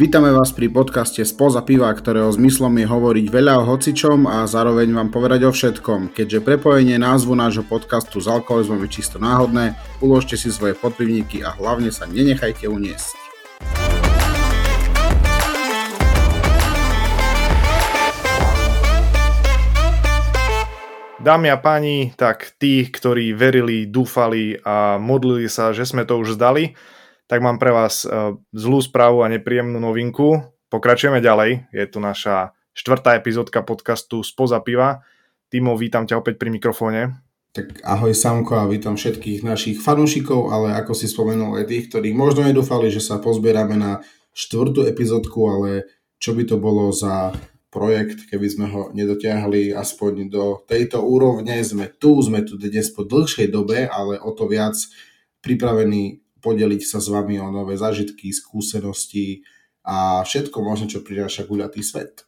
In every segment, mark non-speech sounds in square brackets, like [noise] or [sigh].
Vítame vás pri podcaste Spoza piva, ktorého zmyslom je hovoriť veľa o hocičom a zároveň vám povedať o všetkom. Keďže prepojenie názvu nášho podcastu s alkoholizmom je čisto náhodné, uložte si svoje podpivníky a hlavne sa nenechajte uniesť. Dámy a páni, tak tí, ktorí verili, dúfali a modlili sa, že sme to už zdali, tak mám pre vás e, zlú správu a nepríjemnú novinku. Pokračujeme ďalej, je tu naša štvrtá epizódka podcastu Spoza piva. Timo, vítam ťa opäť pri mikrofóne. Tak ahoj Samko a vítam všetkých našich fanúšikov, ale ako si spomenul aj tých, ktorí možno nedúfali, že sa pozbierame na štvrtú epizódku, ale čo by to bolo za projekt, keby sme ho nedotiahli aspoň do tejto úrovne. Sme tu, sme tu dnes po dlhšej dobe, ale o to viac pripravení podeliť sa s vami o nové zážitky, skúsenosti a všetko možno, čo prináša guľatý svet.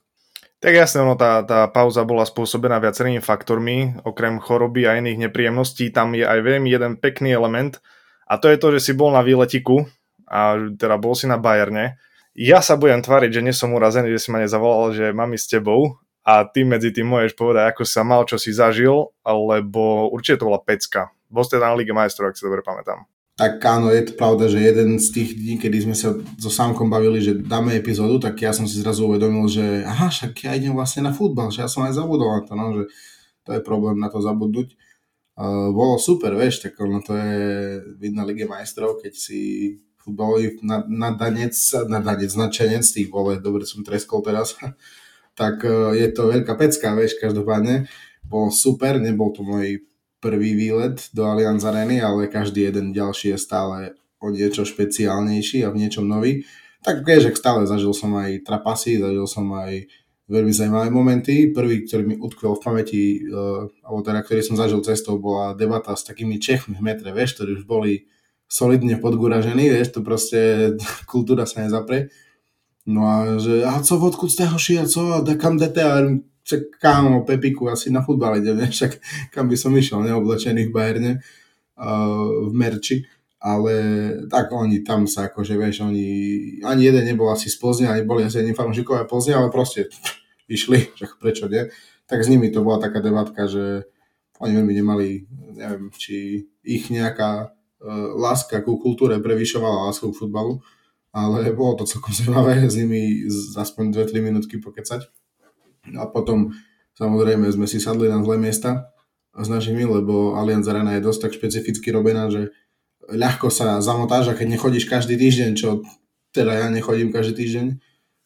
Tak jasne, ono, tá, tá pauza bola spôsobená viacerými faktormi, okrem choroby a iných nepríjemností, tam je aj veľmi jeden pekný element a to je to, že si bol na výletiku a teda bol si na Bajerne. Ja sa budem tváriť, že nie som urazený, že si ma nezavolal, že mám s tebou a ty medzi tým môžeš povedať, ako sa mal, čo si zažil, lebo určite to bola pecka. Bol ste na Lige majstrov, ak si dobre pamätám tak áno, je to pravda, že jeden z tých dní, kedy sme sa so Sámkom bavili, že dáme epizódu, tak ja som si zrazu uvedomil, že aha, však ja idem vlastne na futbal, že ja som aj zabudol na to, no, že to je problém na to zabudnúť. Uh, bolo super, vieš, tak ono to je vidno Lige majstrov, keď si futbalový nadanec, nadanec, nadšenec, tých vole, dobre som treskol teraz, [laughs] tak uh, je to veľká pecka, vieš, každopádne. Bolo super, nebol to môj prvý výlet do Allianz Areny, ale každý jeden ďalší je stále o niečo špeciálnejší a v niečom nový. Tak vieš, stále zažil som aj trapasy, zažil som aj veľmi zaujímavé momenty. Prvý, ktorý mi utkvel v pamäti, uh, alebo teda, ktorý som zažil cestou, bola debata s takými Čechmi v metre, vieš, ktorí už boli solidne podguražení, vieš, to proste [laughs] kultúra sa nezapre. No a že, a co, odkud ste hoši, a co, a kam dete? A však kámo, Pepiku, asi na futbal idem, však kam by som išiel, neoblečený v Bajerne, uh, v Merči, ale tak oni tam sa akože, vieš, oni, ani jeden nebol asi z Plzne, ani boli asi ani fanúšikové Plzne, ale proste [laughs] išli, však prečo nie, tak s nimi to bola taká debatka, že oni veľmi nemali, neviem, či ich nejaká uh, láska ku kultúre prevyšovala lásku k futbalu, ale bolo to celkom zaujímavé s nimi aspoň 2-3 minútky pokecať. A potom samozrejme sme si sadli na zlé miesta s našimi, lebo Allianz Arena je dosť tak špecificky robená, že ľahko sa zamotáš a keď nechodíš každý týždeň, čo teda ja nechodím každý týždeň,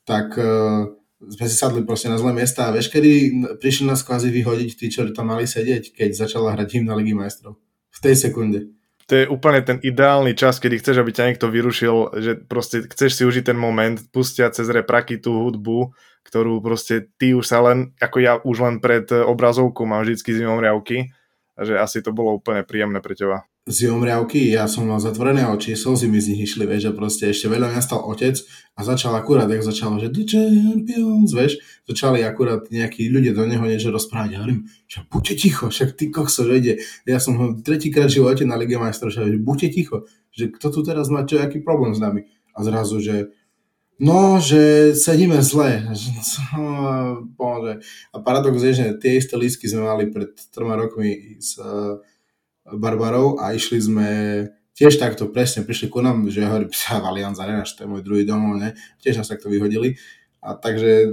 tak uh, sme si sadli proste na zlé miesta a vieš, kedy prišli nás kvázi vyhodiť tí, čo tam mali sedieť, keď začala hrať hymna Ligy majstrov. V tej sekunde. To je úplne ten ideálny čas, kedy chceš, aby ťa niekto vyrušil, že proste chceš si užiť ten moment, pustia cez repraky tú hudbu, ktorú proste ty už sa len, ako ja už len pred obrazovkou mám vždycky zimom riavky, že asi to bolo úplne príjemné pre teba. Zimomriavky, ja som mal zatvorené oči, slzy mi z nich išli, vieš, a proste ešte veľa mňa stal otec a začal akurát, jak začal, že The Champions, vieš, začali akurát nejakí ľudia do neho niečo rozprávať. Ja hovorím, že buďte ticho, však ty kokso, že ide. Ja som ho tretíkrát živote na Lige majstrov, že buďte ticho, že kto tu teraz má čo, aký problém s nami. A zrazu, že No, že sedíme zle. [laughs] Bože. A paradox je, že tie isté lístky sme mali pred troma rokmi s uh, Barbarou a išli sme tiež takto presne, prišli ku nám, že ja hovorím, psa, [laughs] Allianz Arena, to je môj druhý domov, ne? Tiež nás takto vyhodili. A takže e,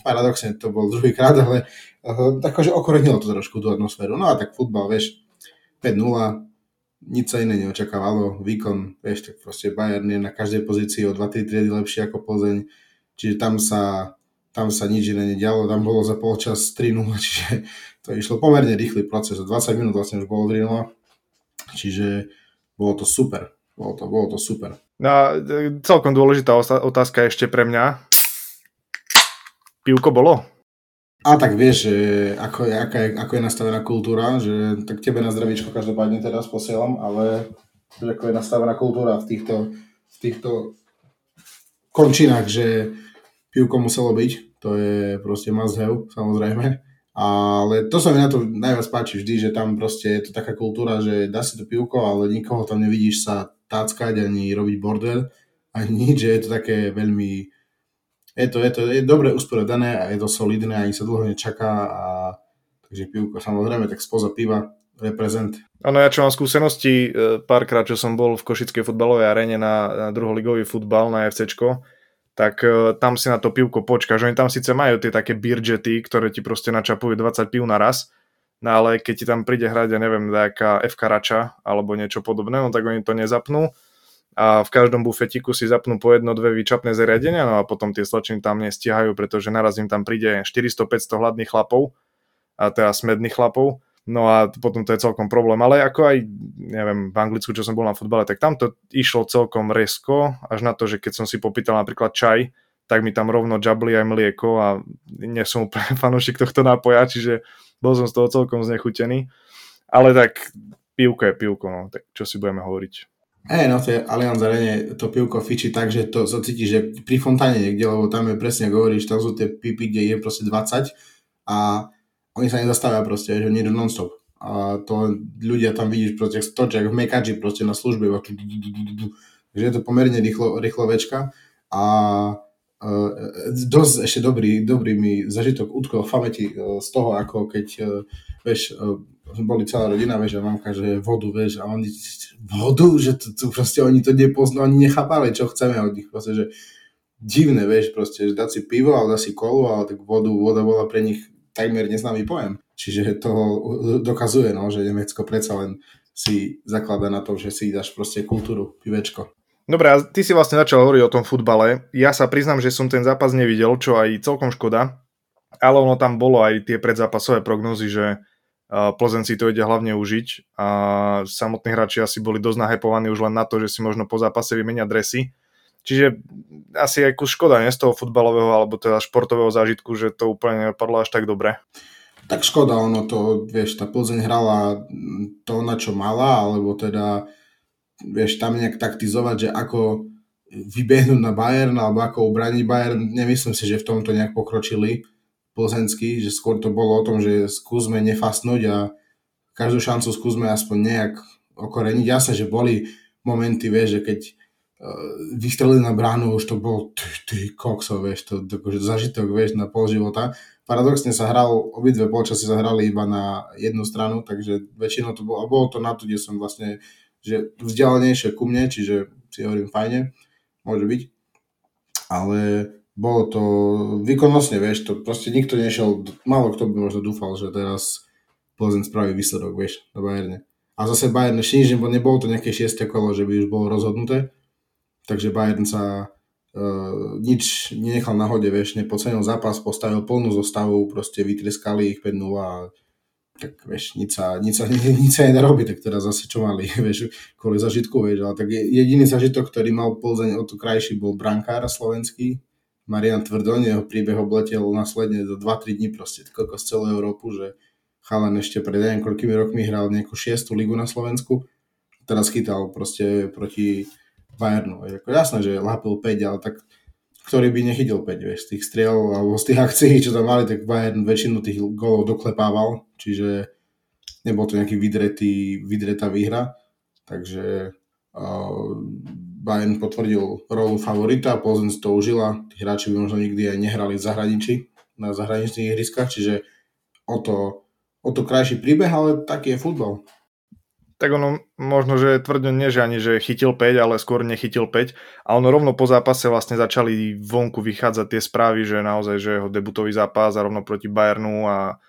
paradoxne to bol druhý krát, ale akože okorenilo to trošku tú atmosféru. No a tak futbal, vieš, 5-0, nič sa iné neočakávalo. Výkon, vieš, tak proste Bayern je na každej pozícii o 2-3 triedy lepšie ako Plzeň, čiže tam sa, tam sa nič iné nedialo, tam bolo za polčas 3-0, [laughs] čiže to išlo pomerne rýchly proces, 20 minút vlastne už bolo 3-0, čiže bolo to super, bolo to, bolo to super. No, celkom dôležitá otázka ešte pre mňa. Pivko bolo? A tak vieš, ako je, aká je, ako je nastavená kultúra, že tak tebe na zdravíčko každopádne teraz posielam, ale že ako je nastavená kultúra v týchto, v týchto končinách, že pivko muselo byť, to je proste must have, samozrejme. Ale to sa mi na to najviac páči vždy, že tam proste je to taká kultúra, že dá si to pivko, ale nikoho tam nevidíš sa táckať ani robiť bordel, ani nič, že je to také veľmi, je to, je to je dobre usporiadané a je to solidné, ani sa dlho nečaká a takže pivko samozrejme, tak spoza piva reprezent. Áno, ja čo mám skúsenosti, e, párkrát, čo som bol v Košickej futbalovej aréne na, na druholigový futbal na FCčko, tak uh, tam si na to pivko počkáš. Oni tam síce majú tie také beerjety, ktoré ti proste načapujú 20 piv naraz, no ale keď ti tam príde hrať, ja neviem, nejaká FK Rača alebo niečo podobné, no tak oni to nezapnú a v každom bufetiku si zapnú po jedno, dve výčapné zariadenia, no a potom tie slečny tam nestihajú, pretože naraz im tam príde 400-500 hladných chlapov, a teda smedných chlapov, no a potom to je celkom problém. Ale ako aj, neviem, v Anglicku, čo som bol na futbale, tak tam to išlo celkom resko, až na to, že keď som si popýtal napríklad čaj, tak mi tam rovno džabli aj mlieko a nie som úplne [laughs] fanúšik tohto nápoja, čiže bol som z toho celkom znechutený. Ale tak pivko je pivko, no, tak čo si budeme hovoriť. Hej, no tej Allianz Arene to pivko fičí tak, že to sa cíti, že pri fontáne niekde, lebo tam je presne, hovoríš, tam sú tie pipy, kde je proste 20 a oni sa nezastavia proste, že oni non-stop. A to ľudia tam vidíš proste, točia v mekači proste na službe, takže je to pomerne rýchlo, rýchlo večka a uh, dosť ešte dobrý, dobrý mi zažitok utkol v pamäti uh, z toho, ako keď, uh, vieš, uh, boli celá rodina, vieš, a mamka, že vodu, vieš, a oni, vodu, že to, to proste oni to nepoznali, oni nechápali, čo chceme od nich, proste, že divné, vieš, proste, že dať si pivo, ale dať si kolu, ale tak vodu, voda bola pre nich takmer neznámy pojem. Čiže to dokazuje, no, že Nemecko predsa len si zaklada na to, že si dáš proste kultúru, pivečko. Dobre, a ty si vlastne začal hovoriť o tom futbale. Ja sa priznám, že som ten zápas nevidel, čo aj celkom škoda, ale ono tam bolo aj tie predzápasové prognozy, že Plzen si to ide hlavne užiť a samotní hráči asi boli dosť nahepovaní už len na to, že si možno po zápase vymenia dresy. Čiže asi aj kus škoda nie, z toho futbalového alebo teda športového zážitku, že to úplne nepadlo až tak dobre. Tak škoda, ono to, vieš, tá Plzeň hrala to, na čo mala, alebo teda, vieš, tam nejak taktizovať, že ako vybehnúť na Bayern, alebo ako ubraniť Bayern, nemyslím si, že v tomto nejak pokročili plzeňský, že skôr to bolo o tom, že skúsme nefasnúť a každú šancu skúsme aspoň nejak okoreniť. Jasne, že boli momenty, vieš, že keď uh, vystrelili na bránu, už to bol ty, ty kokso, vieš, to, to, to zažitok, vieš, na pol života. Paradoxne sa hral, obidve polčasy sa hrali iba na jednu stranu, takže väčšinou to bolo, a bolo to na to, kde som vlastne, že vzdialenejšie ku mne, čiže si hovorím fajne, môže byť. Ale bolo to výkonnostne, vieš, to proste nikto nešiel, málo kto by možno dúfal, že teraz Plzeň spraví výsledok, vieš, do Bayerne. A zase Bayern ešte nič, nebolo to nejaké šiesté kolo, že by už bolo rozhodnuté, takže Bayern sa uh, nič nenechal na hode, vieš, nepocenil zápas, postavil plnú zostavu, proste vytreskali ich 5-0 a tak vieš, nič sa, nič sa, [laughs] nič sa nedá tak teraz zase čo mali, [laughs] vieš, kvôli zažitku, vieš, ale tak jediný zažitok, ktorý mal Plzeň o to krajší, bol brankár slovenský, Marian Tvrdon, jeho príbeh obletel následne za 2-3 dní proste koľko z celú Európu, že chalan ešte pred neviem koľkými rokmi hral nejakú šiestu ligu na Slovensku, teraz chytal proste proti Bayernu. Ako jasné, že lápil 5, ale tak ktorý by nechytil 5, vieš, z tých striel alebo z tých akcií, čo tam mali, tak Bayern väčšinu tých golov doklepával, čiže nebol to nejaký vydretý, vydretá výhra, takže uh, Bayern potvrdil rolu favorita, Plzeň to užila, tí hráči by možno nikdy aj nehrali v zahraničí, na zahraničných ihriskách, čiže o to, o to krajší príbeh, ale taký je futbal. Tak ono možno, že tvrdne nie, že ani že chytil 5, ale skôr nechytil 5 a ono rovno po zápase vlastne začali vonku vychádzať tie správy, že naozaj, že jeho debutový zápas a rovno proti Bayernu a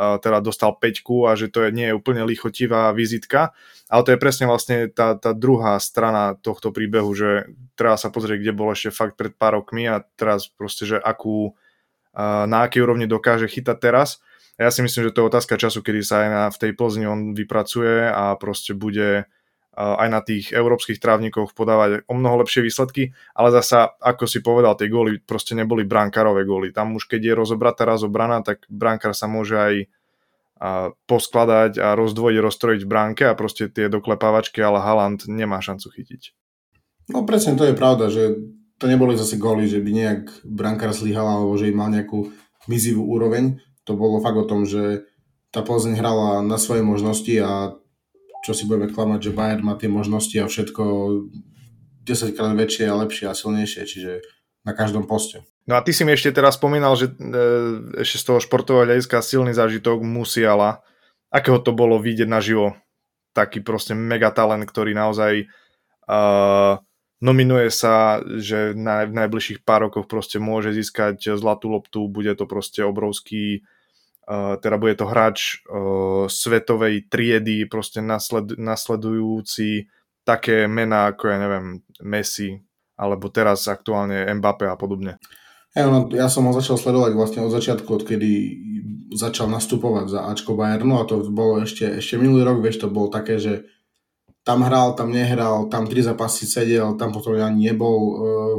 teda dostal peťku a že to je, nie je úplne lichotivá vizitka. Ale to je presne vlastne tá, tá druhá strana tohto príbehu, že treba sa pozrieť, kde bol ešte fakt pred pár rokmi a teraz proste, že akú, na akej úrovni dokáže chytať teraz. A ja si myslím, že to je otázka času, kedy sa aj na, v tej Plzni on vypracuje a proste bude aj na tých európskych trávnikoch podávať o mnoho lepšie výsledky, ale zasa, ako si povedal, tie góly proste neboli brankárové góly. Tam už keď je rozobratá rozobrana, tak brankár sa môže aj poskladať a rozdvojiť, rozstrojiť v bránke a proste tie doklepávačky, ale Haaland nemá šancu chytiť. No presne to je pravda, že to neboli zase góly, že by nejak brankár zlyhal alebo že im mal nejakú mizivú úroveň. To bolo fakt o tom, že tá Plzeň hrala na svoje možnosti a čo si budeme klamať, že Bayern má tie možnosti a všetko 10 krát väčšie a lepšie a silnejšie, čiže na každom poste. No a ty si mi ešte teraz spomínal, že e, ešte z toho športového hľadiska silný zážitok Musiala. Akého to bolo vidieť naživo? Taký proste megatalent, ktorý naozaj uh, nominuje sa, že na, v najbližších pár rokoch proste môže získať zlatú loptu, bude to proste obrovský uh, teda bude to hráč uh, svetovej triedy, proste nasled, nasledujúci také mená ako ja neviem Messi, alebo teraz aktuálne Mbappé a podobne. Ja, no, ja som ho začal sledovať vlastne od začiatku, odkedy začal nastupovať za Ačko Bayernu a to bolo ešte, ešte minulý rok, vieš, to bolo také, že tam hral, tam nehral, tam tri zápasy sedel, tam potom ani nebol e,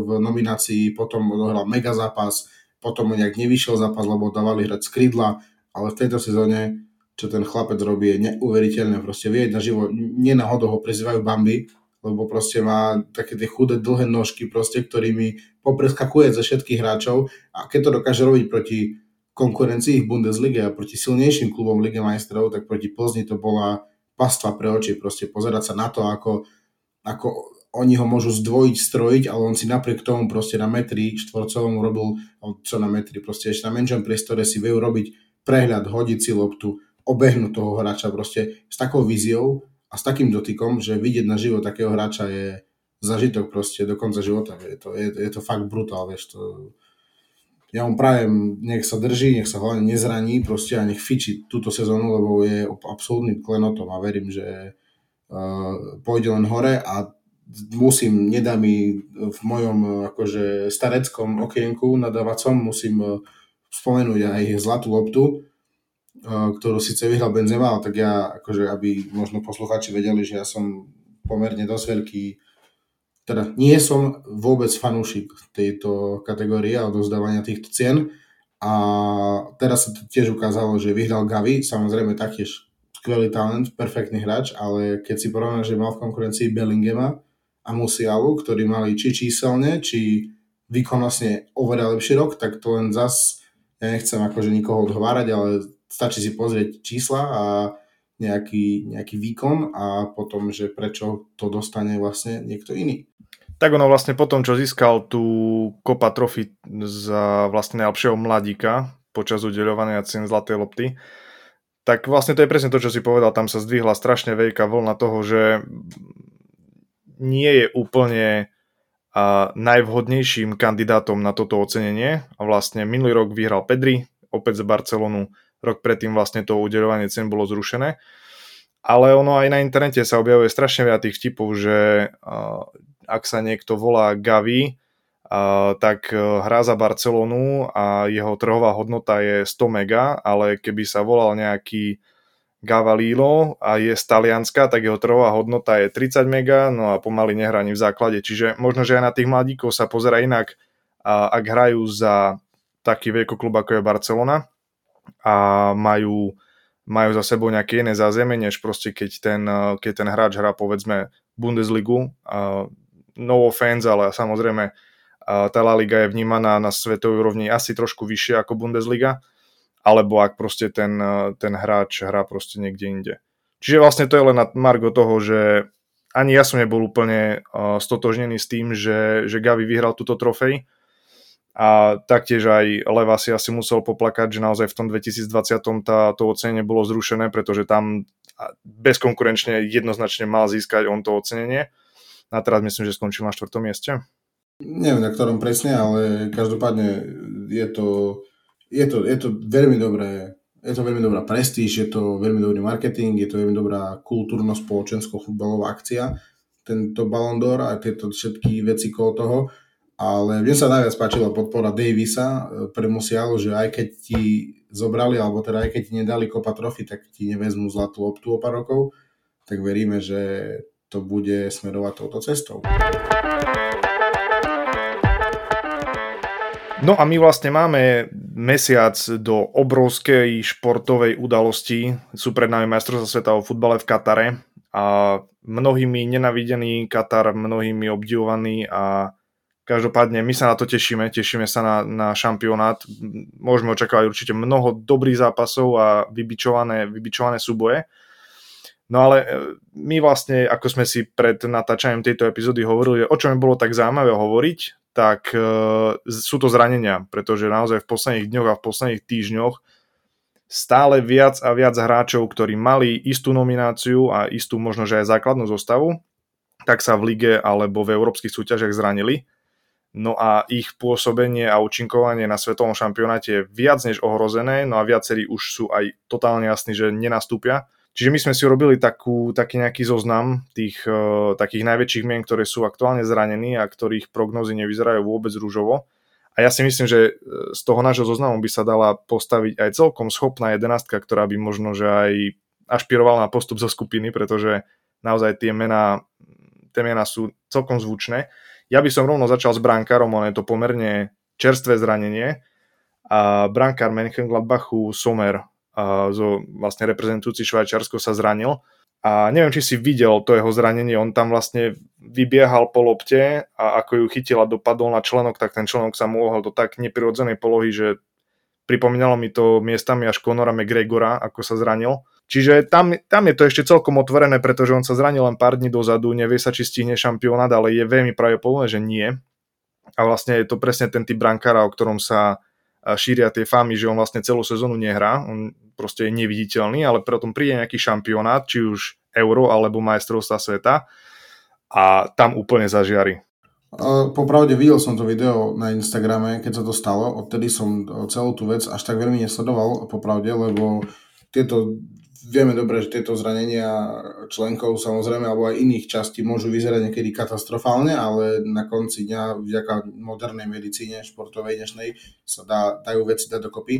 v nominácii, potom odohral mega zápas, potom nejak nevyšiel zápas, lebo dávali hrať skridla, ale v tejto sezóne, čo ten chlapec robí, je neuveriteľné. Proste vie na živo, nenáhodou ho prezývajú Bambi, lebo proste má také tie chudé dlhé nožky, proste, ktorými popreskakuje ze všetkých hráčov. A keď to dokáže robiť proti konkurencii v Bundesliga a proti silnejším klubom Lige majstrov, tak proti Plzni to bola pastva pre oči, proste pozerať sa na to, ako, ako oni ho môžu zdvojiť, strojiť, ale on si napriek tomu proste na metri štvorcovom robil, čo na metri, proste ešte na menšom priestore si vejú robiť prehľad, hodiť si loptu, obehnúť toho hráča proste s takou víziou a s takým dotykom, že vidieť na život takého hráča je zažitok proste do konca života. Je to, je, je to fakt brutál, vieš. To, ja mu prajem, nech sa drží, nech sa hlavne nezraní proste a nech fičí túto sezónu, lebo je absolútnym klenotom a verím, že uh, pôjde len hore a musím, nedá mi v mojom akože stareckom okienku nadávacom, musím uh, spomenúť aj zlatú loptu, ktorú síce vyhral Benzema, ale tak ja, akože aby možno poslucháči vedeli, že ja som pomerne dosť veľký, teda nie som vôbec fanúšik tejto kategórie a odozdávania týchto cien. A teraz sa to tiež ukázalo, že vyhral Gavi, samozrejme taktiež skvelý talent, perfektný hráč, ale keď si porovnáš, že mal v konkurencii Bellingema a Musialu, ktorí mali či číselne, či výkonnostne oveľa lepší rok, tak to len zas, ja nechcem akože nikoho odhovárať, ale stačí si pozrieť čísla a nejaký, nejaký výkon a potom, že prečo to dostane vlastne niekto iný. Tak ono vlastne potom, čo získal tú kopa trofy za vlastne najlepšieho mladíka počas udeľovania cien Zlatej lopty, tak vlastne to je presne to, čo si povedal, tam sa zdvihla strašne veľká vlna toho, že nie je úplne a najvhodnejším kandidátom na toto ocenenie a vlastne minulý rok vyhral Pedri, opäť za Barcelonu, Rok predtým vlastne to udeľovanie cien bolo zrušené. Ale ono aj na internete sa objavuje strašne veľa tých typov, že uh, ak sa niekto volá Gavi, uh, tak uh, hrá za Barcelonu a jeho trhová hodnota je 100 mega, ale keby sa volal nejaký Gavalilo a je z Talianska, tak jeho trhová hodnota je 30 mega, no a pomaly nehrá ani v základe. Čiže možno, že aj na tých mladíkov sa pozera inak, ak hrajú za taký veľkoklub ako je Barcelona, a majú, majú za sebou nejaké iné zázemie, než proste keď ten, keď ten hráč hrá povedzme Bundesligu. No offense, ale samozrejme tá La Liga je vnímaná na svetovej úrovni asi trošku vyššie ako Bundesliga, alebo ak proste ten, ten hráč hrá proste niekde inde. Čiže vlastne to je len na margo toho, že ani ja som nebol úplne stotožnený s tým, že, že Gavi vyhral túto trofej, a taktiež aj Leva si asi musel poplakať, že naozaj v tom 2020 tá, to ocenenie bolo zrušené, pretože tam bezkonkurenčne jednoznačne mal získať on to ocenenie. A teraz myslím, že skončil na štvrtom mieste. Neviem, na ktorom presne, ale každopádne je to, je to, je to veľmi dobré je to veľmi dobrá prestíž, je to veľmi dobrý marketing, je to veľmi dobrá kultúrno-spoločensko-futbalová akcia, tento Ballon d'Or a tieto všetky veci kolo toho ale mne sa najviac páčila podpora Davisa e, pre Musialu, že aj keď ti zobrali, alebo teda aj keď ti nedali kopa trofy, tak ti nevezmú zlatú loptu o pár rokov, tak veríme, že to bude smerovať touto cestou. No a my vlastne máme mesiac do obrovskej športovej udalosti. Sú pred nami majstrovstvá sveta o futbale v Katare a mnohými nenavidený Katar, mnohými obdivovaný a Každopádne my sa na to tešíme, tešíme sa na, na šampionát. Môžeme očakávať určite mnoho dobrých zápasov a vybičované, vybičované súboje. No ale e, my vlastne, ako sme si pred natáčaním tejto epizódy hovorili, o čom bolo tak zaujímavé hovoriť, tak uh, sú to zranenia, pretože naozaj v posledných dňoch a v posledných týždňoch stále viac a viac hráčov, ktorí mali istú nomináciu a istú možno, že aj základnú zostavu, tak sa v lige alebo v európskych súťažiach zranili. No a ich pôsobenie a účinkovanie na svetovom šampionáte je viac než ohrozené, no a viacerí už sú aj totálne jasní, že nenastúpia Čiže my sme si urobili takú, taký nejaký zoznam tých uh, takých najväčších mien, ktoré sú aktuálne zranení a ktorých prognozy nevyzerajú vôbec rúžovo. A ja si myslím, že e, z toho nášho zoznamu by sa dala postaviť aj celkom schopná jedenastka, ktorá by možno, že aj ašpirovala na postup zo skupiny, pretože naozaj tie mená, tie mená sú celkom zvučné. Ja by som rovno začal s brankárom, on je to pomerne čerstvé zranenie. A brankár Mönchengladbachu Somer zo vlastne reprezentujúci Švajčiarsko sa zranil. A neviem, či si videl to jeho zranenie, on tam vlastne vybiehal po lopte a ako ju chytil a dopadol na členok, tak ten členok sa mu ohol do tak neprirodzenej polohy, že pripomínalo mi to miestami až Conora McGregora, ako sa zranil. Čiže tam, tam je to ešte celkom otvorené, pretože on sa zranil len pár dní dozadu, nevie sa, či stihne šampionát, ale je veľmi pravdepodobné, že nie. A vlastne je to presne ten typ brankára, o ktorom sa šíria tie fámy, že on vlastne celú sezónu nehrá, on proste je neviditeľný, ale potom príde nejaký šampionát, či už Euro alebo majstrovstva sveta a tam úplne zažiari. Popravde videl som to video na Instagrame, keď sa to stalo, odtedy som celú tú vec až tak veľmi nesledoval, popravde, lebo tieto vieme dobre, že tieto zranenia členkov samozrejme alebo aj iných častí môžu vyzerať niekedy katastrofálne, ale na konci dňa vďaka modernej medicíne športovej dnešnej sa dá, dajú veci dať dokopy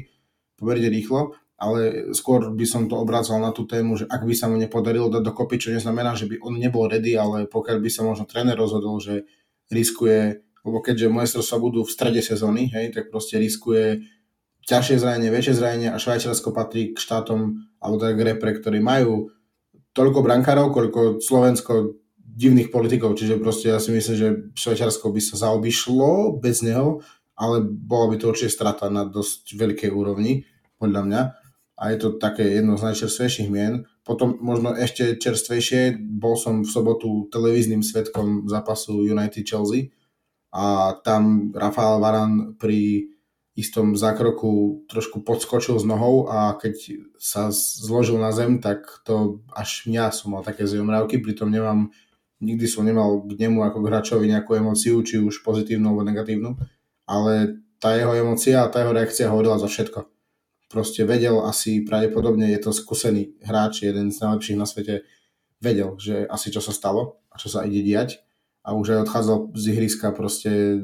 pomerne rýchlo, ale skôr by som to obrácal na tú tému, že ak by sa mu nepodarilo dať dokopy, čo neznamená, že by on nebol ready, ale pokiaľ by sa možno tréner rozhodol, že riskuje, lebo keďže majstrovstvá budú v strede sezóny, hej, tak proste riskuje ťažšie zranenie, väčšie zranenie a Švajčiarsko patrí k štátom alebo teda k repre, ktorí majú toľko brankárov, koľko Slovensko divných politikov, čiže proste ja si myslím, že Švajčiarsko by sa zaobišlo bez neho, ale bola by to určite strata na dosť veľkej úrovni, podľa mňa. A je to také jedno z najčerstvejších mien. Potom možno ešte čerstvejšie, bol som v sobotu televíznym svetkom zápasu United-Chelsea a tam Rafael Varan pri istom zákroku trošku podskočil s nohou a keď sa zložil na zem, tak to až mňa som mal také zjomrávky, pritom nemám, nikdy som nemal k nemu ako k hráčovi nejakú emociu, či už pozitívnu alebo negatívnu, ale tá jeho emocia a tá jeho reakcia hovorila za všetko. Proste vedel asi pravdepodobne, je to skúsený hráč, jeden z najlepších na svete, vedel, že asi čo sa stalo a čo sa ide diať a už aj odchádzal z ihriska proste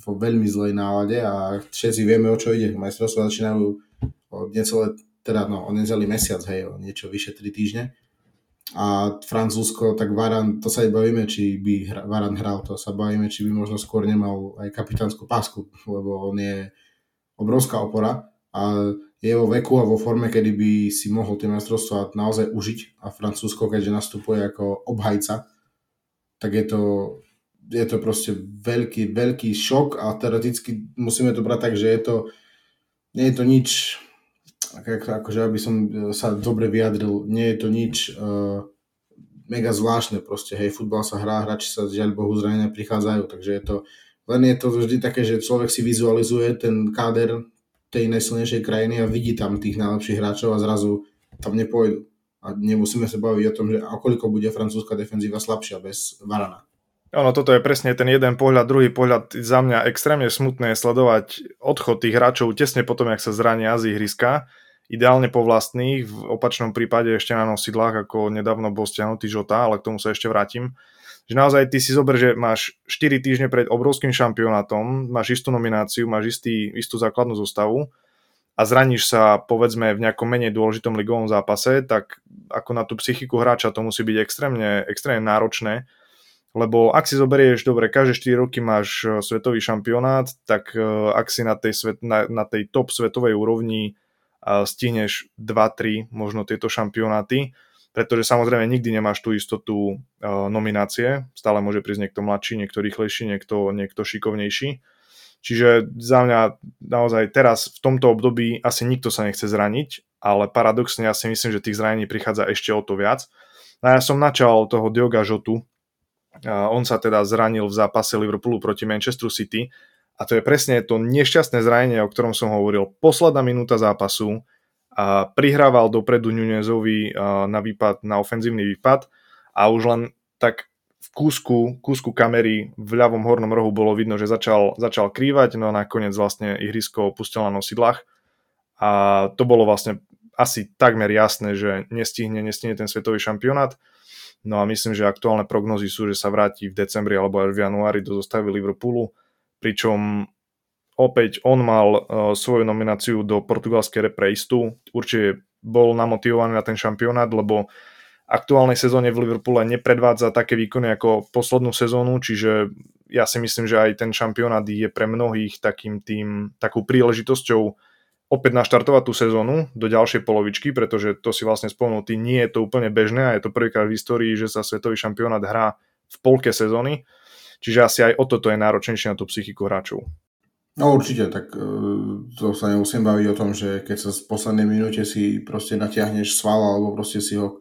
vo veľmi zlej nálade a všetci vieme, o čo ide. Majstrovstvá začínajú o necelé, teda no, o necelý mesiac, hej, o niečo vyše 3 týždne. A Francúzsko, tak Varan, to sa aj bavíme, či by hra, Varan hral, to sa bavíme, či by možno skôr nemal aj kapitánsku pásku, lebo on je obrovská opora a je vo veku a vo forme, kedy by si mohol tie majstrovstvá naozaj užiť a Francúzsko, keďže nastupuje ako obhajca, tak je to, je to proste veľký, veľký šok a teoreticky musíme to brať tak, že je to, nie je to nič, akože aby som sa dobre vyjadril, nie je to nič uh, mega zvláštne proste, hej, futbal sa hrá, hráči sa žiaľ Bohu zranenia prichádzajú, takže je to, len je to vždy také, že človek si vizualizuje ten káder tej najsilnejšej krajiny a vidí tam tých najlepších hráčov a zrazu tam nepôjdu a nemusíme sa baviť o tom, že koľko bude francúzska defenzíva slabšia bez Varana. Ono, toto je presne ten jeden pohľad, druhý pohľad za mňa extrémne smutné sledovať odchod tých hráčov tesne potom, jak sa zrania z ihriska, ideálne po vlastných, v opačnom prípade ešte na nosidlách, ako nedávno bol stiahnutý Žota, ale k tomu sa ešte vrátim. Že naozaj ty si zober, že máš 4 týždne pred obrovským šampionátom, máš istú nomináciu, máš istý, istú základnú zostavu, a zraníš sa povedzme v nejakom menej dôležitom ligovom zápase, tak ako na tú psychiku hráča to musí byť extrémne, extrémne náročné, lebo ak si zoberieš, dobre, každé 4 roky máš e, svetový šampionát, tak e, ak si na tej, svet, na, na tej top svetovej úrovni e, stihneš 2-3 možno tieto šampionáty, pretože samozrejme nikdy nemáš tú istotu nominácie, stále môže prísť niekto mladší, niekto rýchlejší, niekto, niekto šikovnejší Čiže za mňa naozaj teraz v tomto období asi nikto sa nechce zraniť, ale paradoxne ja si myslím, že tých zranení prichádza ešte o to viac. A ja som načal toho Dioga Žotu, on sa teda zranil v zápase Liverpoolu proti Manchester City a to je presne to nešťastné zranenie, o ktorom som hovoril. Posledná minúta zápasu a prihrával dopredu Nunezovi na výpad, na ofenzívny výpad a už len tak v kúsku, kúsku kamery v ľavom hornom rohu bolo vidno, že začal, začal krývať, no a nakoniec vlastne ihrisko opustil na nosidlách a to bolo vlastne asi takmer jasné, že nestihne, nestihne ten svetový šampionát. No a myslím, že aktuálne prognozy sú, že sa vráti v decembri alebo až v januári do zostavy Liverpoolu, pričom opäť on mal uh, svoju nomináciu do portugalskej repre. Určite bol namotivovaný na ten šampionát, lebo aktuálnej sezóne v Liverpoole nepredvádza také výkony ako poslednú sezónu, čiže ja si myslím, že aj ten šampionát je pre mnohých takým tým, takou príležitosťou opäť naštartovať tú sezónu do ďalšej polovičky, pretože to si vlastne spomenutý, nie je to úplne bežné a je to prvýkrát v histórii, že sa svetový šampionát hrá v polke sezóny, čiže asi aj o toto je náročnejšie na tú psychiku hráčov. No určite, tak e, to sa nemusím baviť o tom, že keď sa v poslednej minúte si proste natiahneš sval alebo proste si ho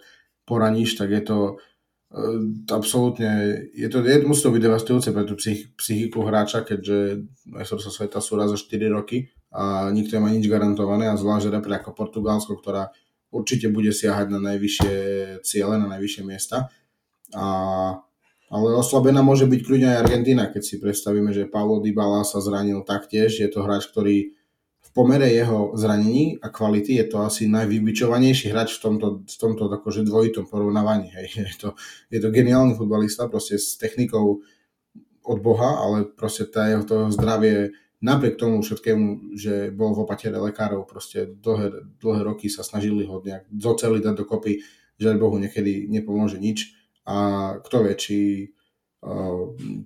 poraníš, tak je to uh, absolútne, je to, je, musí to byť devastujúce pre tú psych, psychiku hráča, keďže majstrovstvá sveta sú raz za 4 roky a nikto nemá nič garantované a zvlášť repre ako Portugalsko, ktorá určite bude siahať na najvyššie ciele, na najvyššie miesta. A, ale oslabená môže byť kľudne aj Argentina, keď si predstavíme, že Paulo Dybala sa zranil taktiež. Je to hráč, ktorý pomere jeho zranení a kvality je to asi najvybičovanejší hráč v tomto, v tomto akože dvojitom porovnávaní. Hej. Je, to, je to geniálny futbalista, proste s technikou od Boha, ale proste tá jeho to zdravie napriek tomu všetkému, že bol v opatere lekárov, proste dlhé, dlhé roky sa snažili ho nejak zoceliť dať dokopy, že Bohu niekedy nepomôže nič a kto vie, či,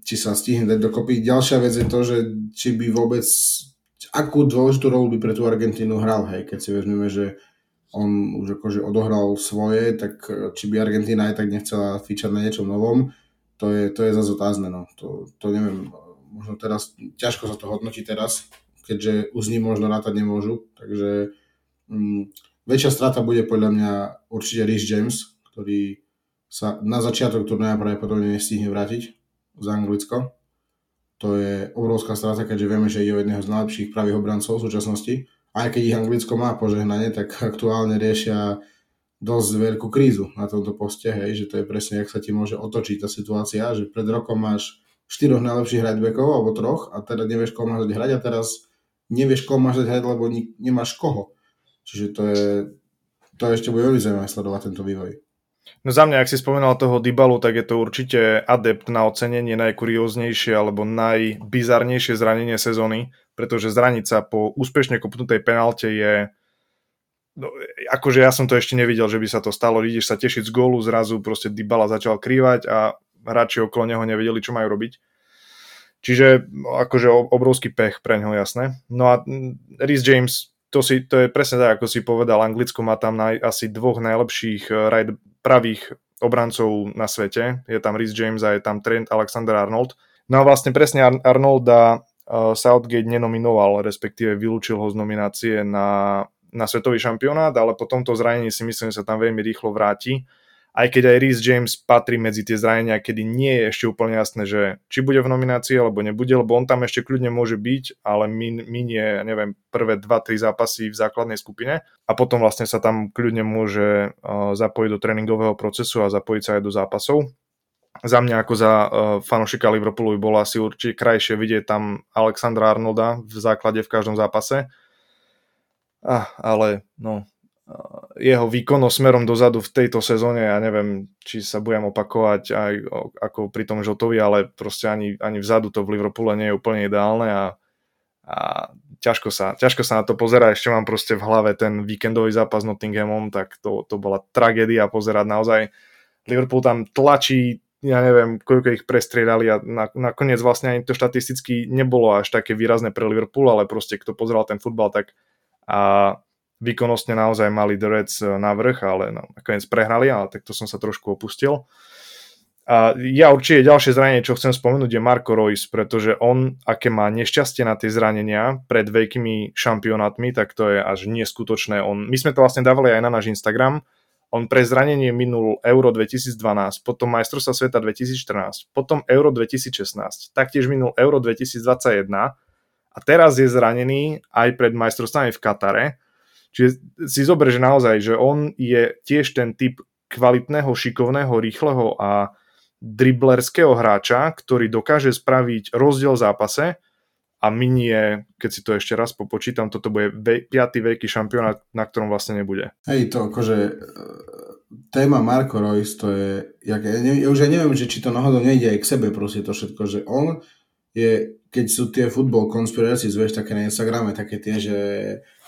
či sa stihne dať dokopy. Ďalšia vec je to, že či by vôbec akú dôležitú rolu by pre tú Argentínu hral, hej, keď si vezmeme, že on už akože odohral svoje, tak e, či by Argentína aj tak nechcela fičať na niečom novom, to je, to je zase otázne, no. To, to neviem, možno teraz, ťažko sa to hodnotí teraz, keďže už s ním možno rátať nemôžu, takže mm, väčšia strata bude podľa mňa určite Rhys James, ktorý sa na začiatok turnaja pravdepodobne nestihne vrátiť z Anglicko to je obrovská strata, keďže vieme, že je jedného z najlepších pravých obrancov v súčasnosti. Aj keď ich Anglicko má požehnanie, tak aktuálne riešia dosť veľkú krízu na tomto poste, hej, že to je presne, jak sa ti môže otočiť tá situácia, že pred rokom máš štyroch najlepších hraďbekov alebo troch a teda nevieš, koho máš hrať a teraz nevieš, koho máš hrať, lebo nemáš koho. Čiže to je, to ešte bude veľmi zaujímavé sledovať tento vývoj. No za mňa, ak si spomenal toho Dybalu, tak je to určite adept na ocenenie najkurióznejšie alebo najbizarnejšie zranenie sezóny, pretože zraniť sa po úspešne kopnutej penalte je No, akože ja som to ešte nevidel, že by sa to stalo. Vidíš sa tešiť z gólu, zrazu proste Dybala začal krývať a hráči okolo neho nevedeli, čo majú robiť. Čiže akože obrovský pech pre neho, jasné. No a Rhys James, to, si, to je presne tak, ako si povedal, Anglicko má tam naj, asi dvoch najlepších eh, right, pravých obrancov na svete. Je tam Rhys James a je tam Trent Alexander-Arnold. No a vlastne presne Ar- Arnolda uh, Southgate nenominoval, respektíve vylúčil ho z nominácie na, na svetový šampionát, ale po tomto zranení si myslím, že sa tam veľmi rýchlo vráti aj keď aj Rhys James patrí medzi tie zranenia, kedy nie je ešte úplne jasné, že či bude v nominácii alebo nebude, lebo on tam ešte kľudne môže byť, ale min, minie, neviem, prvé 2-3 zápasy v základnej skupine a potom vlastne sa tam kľudne môže uh, zapojiť do tréningového procesu a zapojiť sa aj do zápasov. Za mňa ako za uh, fanošika Liverpoolu by bolo asi určite krajšie vidieť tam Alexandra Arnolda v základe v každom zápase. Ah, ale no, jeho výkonnosť smerom dozadu v tejto sezóne, ja neviem, či sa budem opakovať aj ako pri tom Žotovi, ale proste ani, ani vzadu to v Liverpoole nie je úplne ideálne a, a ťažko, sa, ťažko sa na to pozera. Ešte mám proste v hlave ten víkendový zápas s Nottinghamom, tak to, to bola tragédia pozerať naozaj. Liverpool tam tlačí, ja neviem, koľko ich prestriedali a na, nakoniec vlastne ani to štatisticky nebolo až také výrazné pre Liverpool, ale proste kto pozeral ten futbal, tak a výkonnostne naozaj mali The Reds na vrch, ale no, nakoniec prehrali, ale tak to som sa trošku opustil. A ja určite ďalšie zranenie, čo chcem spomenúť, je Marco Royce, pretože on, aké má nešťastie na tie zranenia pred veľkými šampionátmi, tak to je až neskutočné. On, my sme to vlastne dávali aj na náš Instagram. On pre zranenie minul Euro 2012, potom majstrovstva sveta 2014, potom Euro 2016, taktiež minul Euro 2021 a teraz je zranený aj pred majstrovstvami v Katare. Čiže si zober, že naozaj, že on je tiež ten typ kvalitného, šikovného, rýchleho a driblerského hráča, ktorý dokáže spraviť rozdiel v zápase a minie, keď si to ešte raz popočítam, toto bude ve- piatý veľký šampionát, na ktorom vlastne nebude. Hej, to akože e, téma Marko Reus, to je, jak, ja, ne, ja už aj neviem, že či to náhodou nejde aj k sebe proste to všetko, že on je, keď sú tie football conspiracies, vieš, také na Instagrame, také tie, že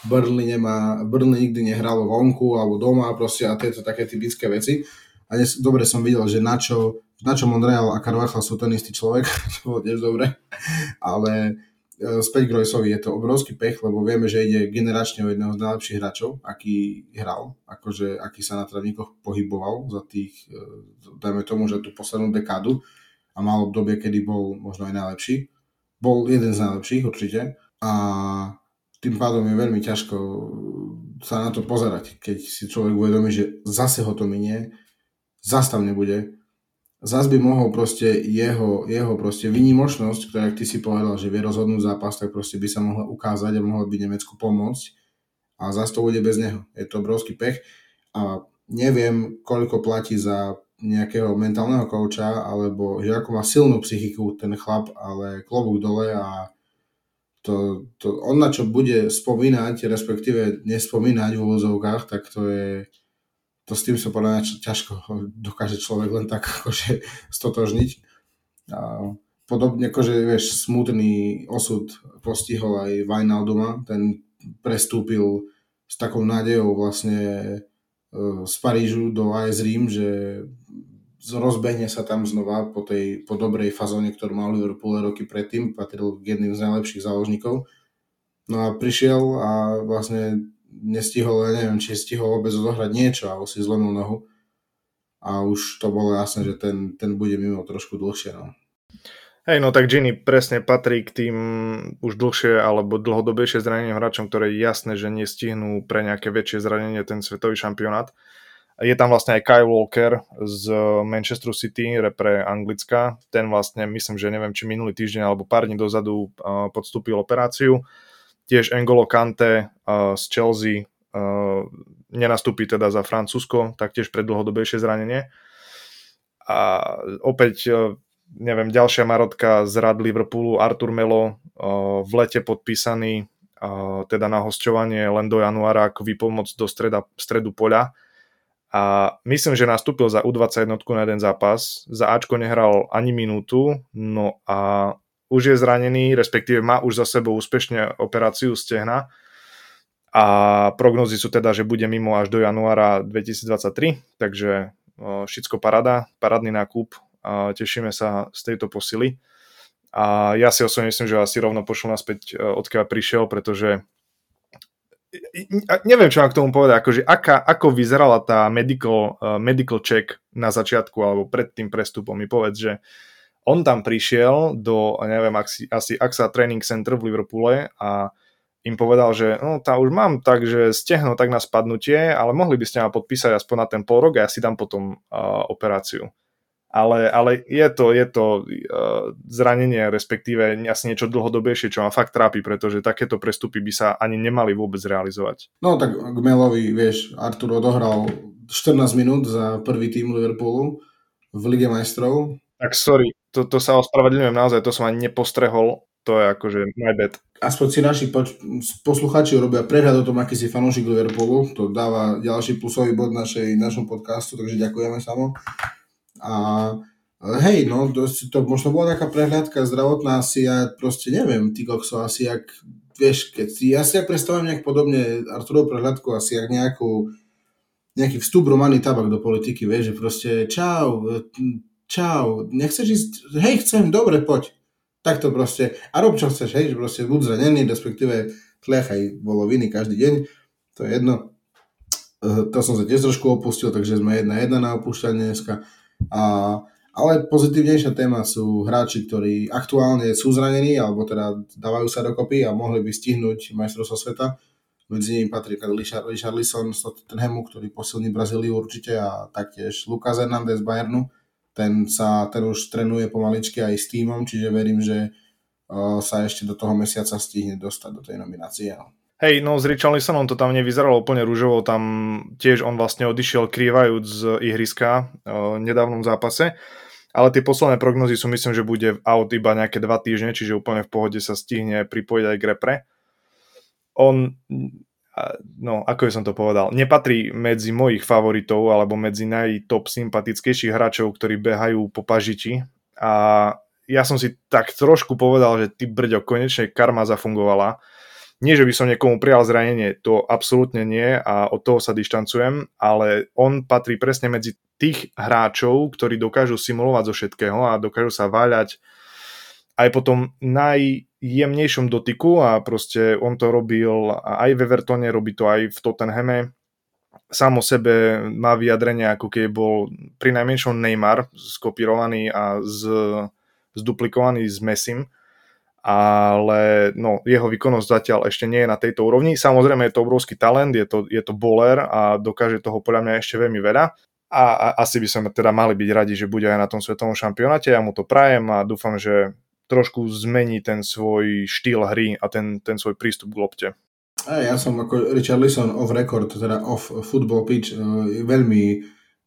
Burnley nemá, Burnley nikdy nehralo vonku alebo doma proste a tieto také typické veci. A dnes, dobre som videl, že Načo, Načo Monreal a Carvajal sú ten istý človek, [laughs] to bolo tiež dobre, ale E, späť k je to obrovský pech, lebo vieme, že ide generačne o jedného z najlepších hráčov, aký hral, akože aký sa na travníkoch pohyboval za tých, e, dajme tomu, že tú poslednú dekádu a mal obdobie, kedy bol možno aj najlepší. Bol jeden z najlepších určite. A tým pádom je veľmi ťažko sa na to pozerať, keď si človek uvedomí, že zase ho to minie, zastav nebude, zás by mohol proste jeho, jeho proste vynimočnosť, ktorá, ak ty si povedal, že vie rozhodnúť zápas, tak proste by sa mohla ukázať a mohla by Nemecku pomôcť. A zás to bude bez neho. Je to obrovský pech. A neviem, koľko platí za nejakého mentálneho kouča, alebo že ako má silnú psychiku ten chlap, ale klobúk dole a to, to, on na čo bude spomínať, respektíve nespomínať v úvozovkách, tak to je to s tým sa podľa ťažko dokáže človek len tak [laughs] akože stotožniť. A podobne akože, vieš, smutný osud postihol aj Wijnalduma, ten prestúpil s takou nádejou vlastne e, z Parížu do AS Rím, že rozbehne sa tam znova po tej po dobrej fazóne, ktorú mal Liverpool roky predtým, patril k jedným z najlepších záložníkov. No a prišiel a vlastne nestihol, ja neviem, či stihol vôbec odohrať niečo, alebo si zlomil nohu. A už to bolo jasné, že ten, ten bude mimo trošku dlhšie. No. Hej, no tak Gini presne patrí k tým už dlhšie alebo dlhodobejšie zraneným hráčom, ktoré je jasné, že nestihnú pre nejaké väčšie zranenie ten svetový šampionát. Je tam vlastne aj Kyle Walker z Manchester City, repre Anglicka. Ten vlastne, myslím, že neviem, či minulý týždeň alebo pár dní dozadu podstúpil operáciu Tiež Engolo Kante uh, z Chelsea nenastúpi teda za Francúzsko, taktiež pre dlhodobejšie zranenie. A opäť, neviem, ďalšia marotka z rad Liverpoolu, Artur Melo, v lete podpísaný teda na hostovanie len do januára ako výpomoc do streda, stredu poľa. A myslím, že nastúpil za U21 na jeden zápas, za Ačko nehral ani minútu, no a už je zranený, respektíve má už za sebou úspešne operáciu stehna a prognozy sú teda, že bude mimo až do januára 2023, takže všetko parada, parádny nákup, tešíme sa z tejto posily. A ja si osobne myslím, že asi rovno pošlo naspäť, odkiaľ prišiel, pretože neviem, čo mám k tomu povedať, akože aká, ako vyzerala tá medical, medical check na začiatku alebo pred tým prestupom. Mi povedz, že on tam prišiel do, neviem, asi, asi AXA Training Center v Liverpoole a im povedal, že no, tá už mám tak, že stehno tak na spadnutie, ale mohli by ste ma podpísať aspoň na ten pol rok a ja si dám potom uh, operáciu. Ale, ale je to, je to uh, zranenie, respektíve asi niečo dlhodobejšie, čo ma fakt trápi, pretože takéto prestupy by sa ani nemali vôbec realizovať. No tak k Melovi, vieš, Artur odohral 14 minút za prvý tým Liverpoolu v Lige majstrov. Tak sorry, to, to sa ospravedlňujem naozaj, to som ani nepostrehol, to je akože my bad. Aspoň si naši posluchači robia prehľad o tom, aký si fanúšik Liverpoolu, to dáva ďalší plusový bod našej, našom podcastu, takže ďakujeme samo. A hej, no, to, to možno bola taká prehľadka zdravotná asi, ja proste neviem, ty kokso, asi jak, vieš, keď si, ja si ja predstavujem nejak podobne Arturov prehľadku, asi jak nejakú, nejaký vstup Romany Tabak do politiky, vieš, že proste čau, čau, nechceš ísť, hej, chcem, dobre, poď. Tak to proste, a rob čo chceš, hej, že proste buď zranený, respektíve tlechaj bolo viny každý deň, to je jedno. Eh, to som sa tiež trošku opustil, takže sme jedna jedna na opúšťanie dneska. A, ale pozitívnejšia téma sú hráči, ktorí aktuálne sú zranení, alebo teda dávajú sa dokopy a mohli by stihnúť majstrovstvo sveta. medzi nimi patrí Richard, Richard Lisson z Tottenhamu, ktorý posilní Brazíliu určite a taktiež Lucas Hernández z Bayernu. Ten, sa, ten už trénuje pomaličky aj s týmom, čiže verím, že sa ešte do toho mesiaca stihne dostať do tej nominácie. No. Hej, no s Richarlisonom to tam nevyzeralo úplne rúžovo, tam tiež on vlastne odišiel krývajúc z ihriska v nedávnom zápase, ale tie posledné prognozy sú myslím, že bude out iba nejaké dva týždne, čiže úplne v pohode sa stihne pripojiť aj k repre. On, no ako som to povedal, nepatrí medzi mojich favoritov alebo medzi najtop sympatickejších hráčov, ktorí behajú po pažiti a ja som si tak trošku povedal, že ty brďo, konečne karma zafungovala nie, že by som niekomu prijal zranenie, to absolútne nie a od toho sa dištancujem, ale on patrí presne medzi tých hráčov, ktorí dokážu simulovať zo všetkého a dokážu sa váľať aj po tom najjemnejšom dotyku a proste on to robil aj v Evertone, robí to aj v Tottenhame. Sám o sebe má vyjadrenie, ako keď bol pri najmenšom Neymar skopírovaný a z, zduplikovaný s Messim ale no, jeho výkonnosť zatiaľ ešte nie je na tejto úrovni. Samozrejme je to obrovský talent, je to, je to bowler a dokáže toho podľa mňa ešte veľmi veľa. A, a asi by sme teda mali byť radi, že bude aj na tom svetovom šampionáte. Ja mu to prajem a dúfam, že trošku zmení ten svoj štýl hry a ten, ten svoj prístup k lopte. Ja som ako Richard Lisson off record, teda off football pitch, eh, veľmi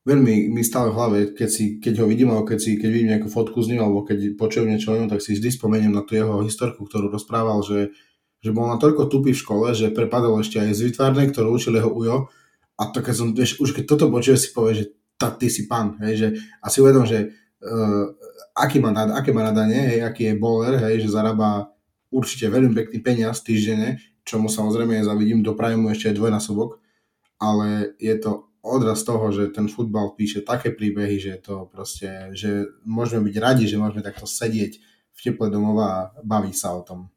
veľmi mi stále v hlave, keď, si, keď ho vidím, alebo keď, si, keď vidím nejakú fotku z ním, alebo keď počujem niečo o ňom, tak si vždy spomeniem na tú jeho historku, ktorú rozprával, že, že bol na toľko tupý v škole, že prepadol ešte aj z vytvárne, ktorú učil jeho ujo. A to keď som, vieš, už keď toto počuje, si povie, že tá, ty si pán, hej, že a si uvedom, že uh, aký má, aké má nadanie, hej, aký je bowler, hej, že zarába určite veľmi pekný peniaz týždenne, čomu samozrejme zavidím, doprajem mu ešte aj dvojnásobok, ale je to odraz toho, že ten futbal píše také príbehy, že to proste, že môžeme byť radi, že môžeme takto sedieť v teple domova a baviť sa o tom.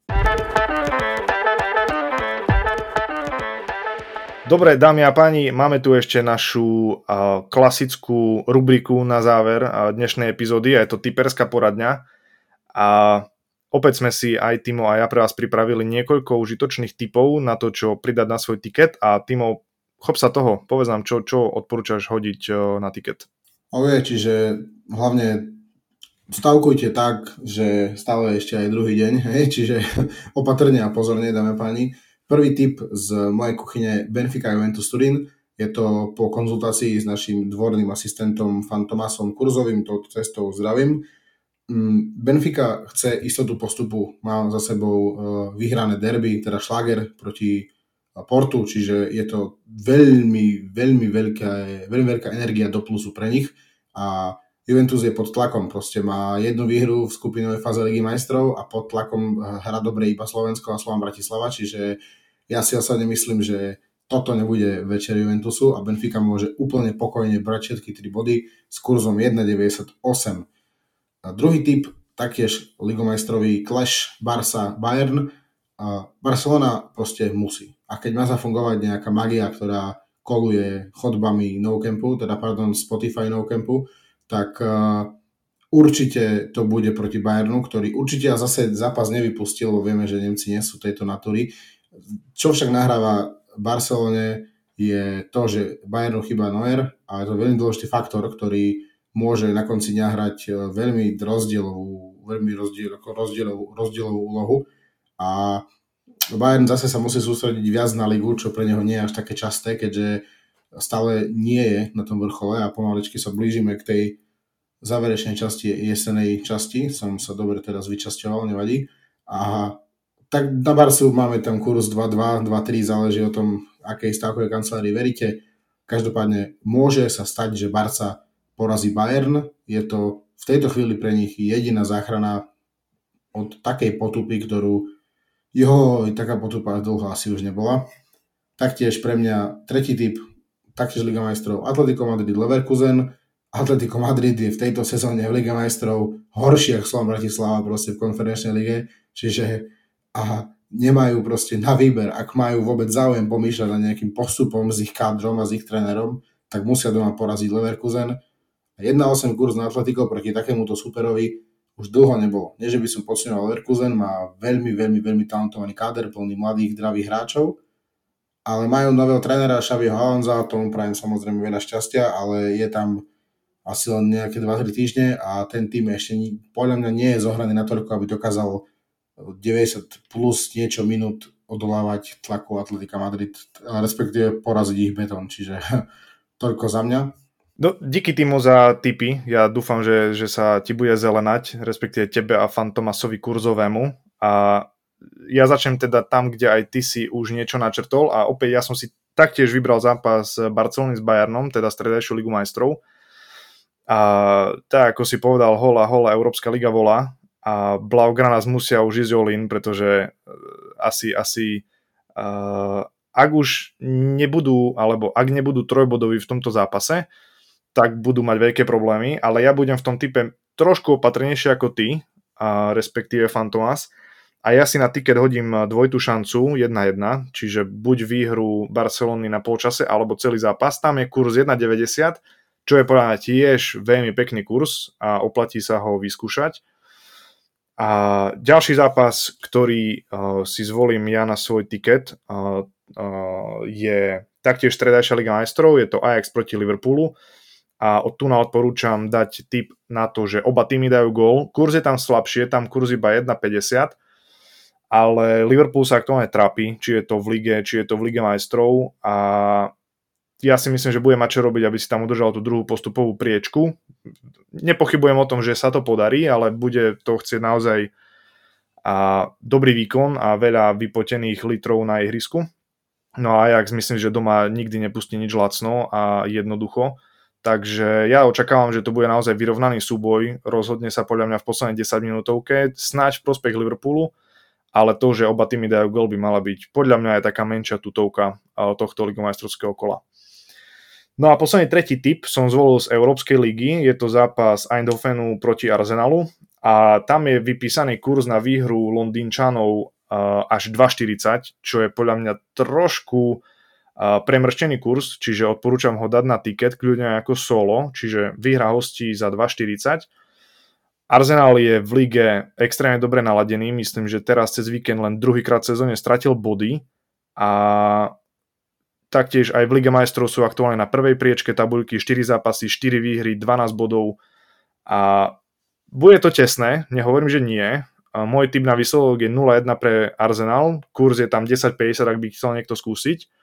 Dobre, dámy a páni, máme tu ešte našu uh, klasickú rubriku na záver uh, dnešnej epizódy, a je to typerská poradňa. A opäť sme si aj Timo a ja pre vás pripravili niekoľko užitočných typov na to, čo pridať na svoj tiket a Timo, chop sa toho, povedz nám, čo, čo odporúčaš hodiť eh, na tiket. OK, čiže hlavne stavkujte tak, že stále ešte aj druhý deň, [laughs] hej, čiže opatrne a pozorne, dáme páni. Prvý tip z mojej kuchyne Benfica Juventus Turin, je to po konzultácii s našim dvorným asistentom Fantomasom Kurzovým, touto cestou zdravím. Mm, Benfica chce istotu postupu, má za sebou eh, vyhrané derby, teda šlager proti Portu, čiže je to veľmi, veľmi veľká, veľmi veľká energia do plusu pre nich a Juventus je pod tlakom, proste má jednu výhru v skupinovej fáze Ligy majstrov a pod tlakom hra dobre iba Slovensko a Slovan Bratislava, čiže ja si osobne myslím, že toto nebude večer Juventusu a Benfica môže úplne pokojne brať všetky 3 body s kurzom 1,98. A druhý typ, taktiež ligomajstrový Clash Barca Bayern. A Barcelona proste musí a keď má zafungovať nejaká magia, ktorá koluje chodbami no campu, teda pardon, Spotify no campu, tak uh, určite to bude proti Bayernu, ktorý určite a zase zápas nevypustil, lebo vieme, že Nemci nie sú tejto natúry. Čo však nahráva Barcelone je to, že Bayernu chýba Neuer a je to veľmi dôležitý faktor, ktorý môže na konci dňa hrať e, veľmi rozdielovú, veľmi rozdiel, rozdielovú, rozdielovú úlohu a Bayern zase sa musí sústrediť viac na ligu, čo pre neho nie je až také časté, keďže stále nie je na tom vrchole a pomaličky sa blížime k tej záverečnej časti, jesenej časti. Som sa dobre teraz vyčasťoval, nevadí. A tak na Barsu máme tam kurz 2-2, 2-3, záleží o tom, akej stavkovej kancelárii veríte. Každopádne môže sa stať, že Barca porazí Bayern. Je to v tejto chvíli pre nich jediná záchrana od takej potupy, ktorú Jo, taká potupa dlho asi už nebola. Taktiež pre mňa tretí typ, taktiež Liga majstrov Atletico Madrid Leverkusen. Atletico Madrid je v tejto sezóne v Liga majstrov horší ako Slovan Bratislava proste v konferenčnej lige, čiže a nemajú proste na výber, ak majú vôbec záujem pomýšľať na nejakým postupom s ich kádrom a s ich trénerom, tak musia doma poraziť Leverkusen. 1-8 kurz na Atletico proti takémuto superovi už dlho nebolo. Nie, že by som podceňoval Leverkusen, má veľmi, veľmi, veľmi talentovaný káder, plný mladých, zdravých hráčov, ale majú nového trénera Xaviho Alonza, tomu prajem samozrejme veľa šťastia, ale je tam asi len nejaké 2-3 týždne a ten tým ešte podľa mňa nie je zohraný na toľko, aby dokázal 90 plus niečo minút odolávať tlaku Atletika Madrid, respektíve poraziť ich betón, čiže [laughs] toľko za mňa. No, díky Timo za tipy. Ja dúfam, že, že sa ti bude zelenať, respektíve tebe a Fantomasovi kurzovému. A ja začnem teda tam, kde aj ty si už niečo načrtol a opäť ja som si taktiež vybral zápas Barcelony s Bayernom, teda stredajšiu ligu majstrov. A tak ako si povedal, hola, hola, Európska liga volá a Blaugrana musia už ísť all pretože uh, asi, asi uh, ak už nebudú, alebo ak nebudú trojbodoví v tomto zápase, tak budú mať veľké problémy, ale ja budem v tom type trošku opatrnejšie ako ty, a respektíve Fantomas. A ja si na tiket hodím dvojitú šancu 1-1, čiže buď výhru Barcelony na polčase, alebo celý zápas. Tam je kurz 1,90, čo je podľa mňa tiež veľmi pekný kurz a oplatí sa ho vyskúšať. A ďalší zápas, ktorý uh, si zvolím ja na svoj tiket, uh, uh, je taktiež stredajšia Liga majstrov, je to Ajax proti Liverpoolu a od tu na odporúčam dať tip na to, že oba týmy dajú gól. Kurz je tam slabšie, tam kurz iba 1,50, ale Liverpool sa aktuálne trápi, či je to v lige, či je to v lige majstrov a ja si myslím, že bude mať čo robiť, aby si tam udržal tú druhú postupovú priečku. Nepochybujem o tom, že sa to podarí, ale bude to chcieť naozaj a dobrý výkon a veľa vypotených litrov na ihrisku. No a Ajax myslím, že doma nikdy nepustí nič lacno a jednoducho Takže ja očakávam, že to bude naozaj vyrovnaný súboj. Rozhodne sa podľa mňa v poslednej 10 minútovke, snáď v prospech Liverpoolu, ale to, že oba týmy dajú gol, by mala byť podľa mňa aj taká menšia tutovka tohto ligomajstrovského kola. No a posledný tretí typ som zvolil z Európskej ligy, je to zápas Eindhovenu proti Arsenalu a tam je vypísaný kurz na výhru Londýnčanov až 2,40, čo je podľa mňa trošku premrštený kurz, čiže odporúčam ho dať na tiket, kľudne ako solo, čiže výhra hostí za 2,40. Arsenal je v lige extrémne dobre naladený, myslím, že teraz cez víkend len druhýkrát sezóne stratil body a taktiež aj v Lige majstrov sú aktuálne na prvej priečke tabuľky 4 zápasy, 4 výhry, 12 bodov a bude to tesné, nehovorím, že nie. Môj typ na výsledok je 0-1 pre Arsenal, kurz je tam 10-50, ak by chcel niekto skúsiť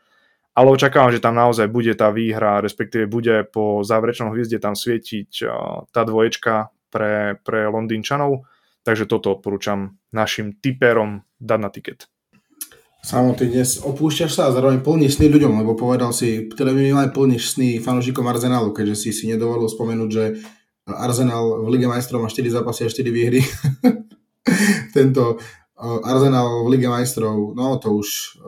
ale očakávam, že tam naozaj bude tá výhra, respektíve bude po záverečnom hviezde tam svietiť tá dvoječka pre, pre Londýnčanov, takže toto odporúčam našim typerom dať na tiket. Samo, ty dnes opúšťaš sa a zároveň plníš sny ľuďom, lebo povedal si, teda minimálne plníš sny fanúšikom Arsenalu, keďže si si nedovolil spomenúť, že Arsenal v Lige majstrov má 4 zápasy a 4 výhry. [laughs] Tento Arsenal v Lige majstrov, no to už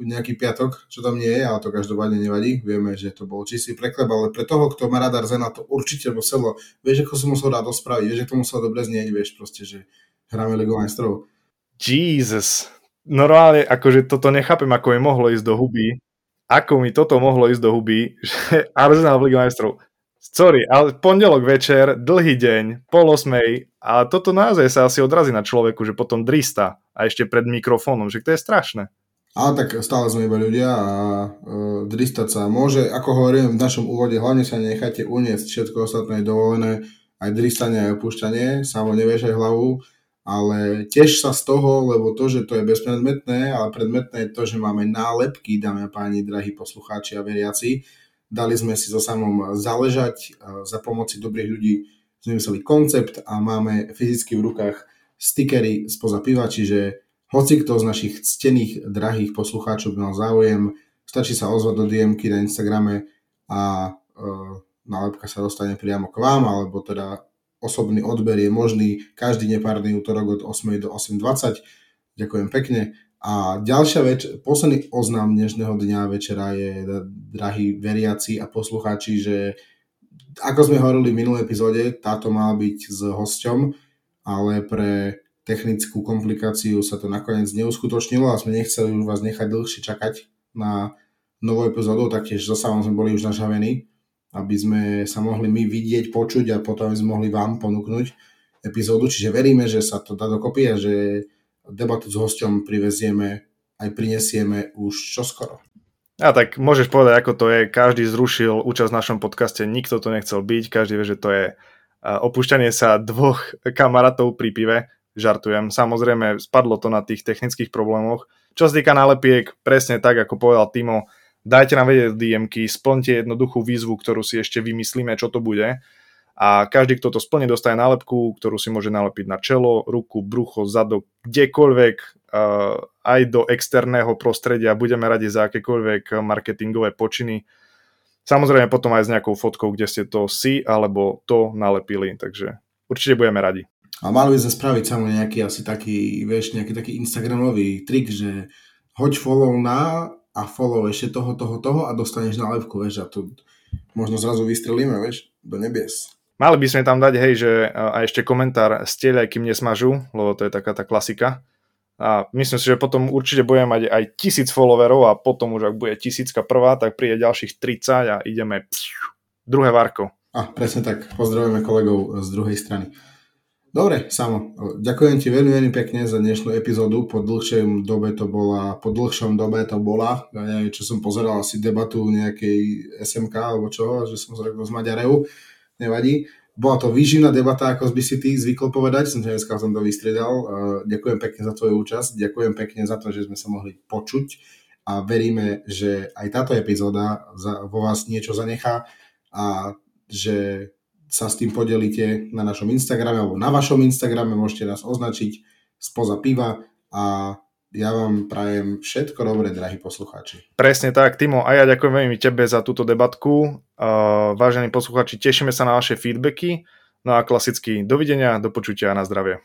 nejaký piatok, čo tam nie je, ale to každopádne nevadí. Vieme, že to bol čistý preklep, ale pre toho, kto má rád Arzena, to určite muselo, vieš, ako som musel rád ospraviť, vieš, ako to muselo dobre znieť, vieš, proste, že hráme Ligu majstrov. Jesus, normálne, akože toto nechápem, ako mi mohlo ísť do huby, ako mi toto mohlo ísť do huby, [laughs] že Arsenal v Ligu majstrov. Sorry, ale pondelok večer, dlhý deň, pol osmej a toto naozaj sa asi odrazí na človeku, že potom drista a ešte pred mikrofónom, že to je strašné. Ale tak stále sme iba ľudia a uh, dristať sa môže. Ako hovorím v našom úvode, hlavne sa nechajte uniesť, všetko ostatné je dovolené, aj dristanie, aj opúšťanie, samo nevieš aj hlavu, ale tiež sa z toho, lebo to, že to je bezpredmetné, ale predmetné je to, že máme nálepky, dámy a páni, drahí poslucháči a veriaci. Dali sme si so samom záležať, za pomoci dobrých ľudí sme koncept a máme fyzicky v rukách stickery spoza piva, čiže hoci kto z našich ctených, drahých poslucháčov mal záujem, stačí sa ozvať do dm na Instagrame a e, nálepka sa dostane priamo k vám, alebo teda osobný odber je možný každý nepárny útorok od 8 do 8.20. Ďakujem pekne. A ďalšia vec, posledný oznám dnešného dňa večera je, drahí veriaci a poslucháči, že ako sme hovorili v minulej epizóde, táto mala byť s hosťom, ale pre technickú komplikáciu sa to nakoniec neuskutočnilo a sme nechceli už vás nechať dlhšie čakať na novú epizódu, taktiež zase sme boli už nažavení, aby sme sa mohli my vidieť, počuť a potom sme mohli vám ponúknuť epizódu, čiže veríme, že sa to dá dokopy a že debatu s hosťom privezieme aj prinesieme už čoskoro. A tak môžeš povedať, ako to je. Každý zrušil účasť v našom podcaste, nikto to nechcel byť, každý vie, že to je opúšťanie sa dvoch kamarátov pri pive. Žartujem. Samozrejme, spadlo to na tých technických problémoch. Čo sa týka nálepiek, presne tak, ako povedal Timo, dajte nám vedieť DMky, splňte jednoduchú výzvu, ktorú si ešte vymyslíme, čo to bude. A každý, kto to splní, dostane nálepku, ktorú si môže nalepiť na čelo, ruku, brucho, zadok, kdekoľvek, aj do externého prostredia. Budeme radi za akékoľvek marketingové počiny. Samozrejme potom aj s nejakou fotkou, kde ste to si alebo to nalepili, takže určite budeme radi. A mali by sme spraviť samozrejme nejaký asi taký, vieš, nejaký taký Instagramový trik, že hoď follow na a follow ešte toho, toho, toho a dostaneš nálepku, vieš, a to možno zrazu vystrelíme, vieš, do nebies. Mali by sme tam dať, hej, že a ešte komentár stieľaj, kým nesmažu, lebo to je taká tá klasika. A myslím si, že potom určite budeme mať aj tisíc followerov a potom už ak bude tisícka prvá, tak príde ďalších 30 a ideme pšiu, druhé varko. A presne tak, pozdravujeme kolegov z druhej strany. Dobre, Samo, ďakujem ti veľmi, veľmi pekne za dnešnú epizódu. Po dlhšom dobe to bola, po dlhšom dobe to bola, ja neviem, čo som pozeral, asi debatu nejakej SMK alebo čo, že som zrekol z Maďarevu, nevadí. Bola to výživná debata, ako by si ty zvykol povedať, som dneska som to vystriedal. Ďakujem pekne za tvoju účasť, ďakujem pekne za to, že sme sa mohli počuť a veríme, že aj táto epizóda vo vás niečo zanechá a že sa s tým podelíte na našom Instagrame alebo na vašom Instagrame, môžete nás označiť spoza piva a ja vám prajem všetko dobré, drahí poslucháči. Presne tak, Timo, a ja ďakujem veľmi tebe za túto debatku. Uh, vážení poslucháči, tešíme sa na vaše feedbacky. No a klasicky dovidenia, do počutia a na zdravie.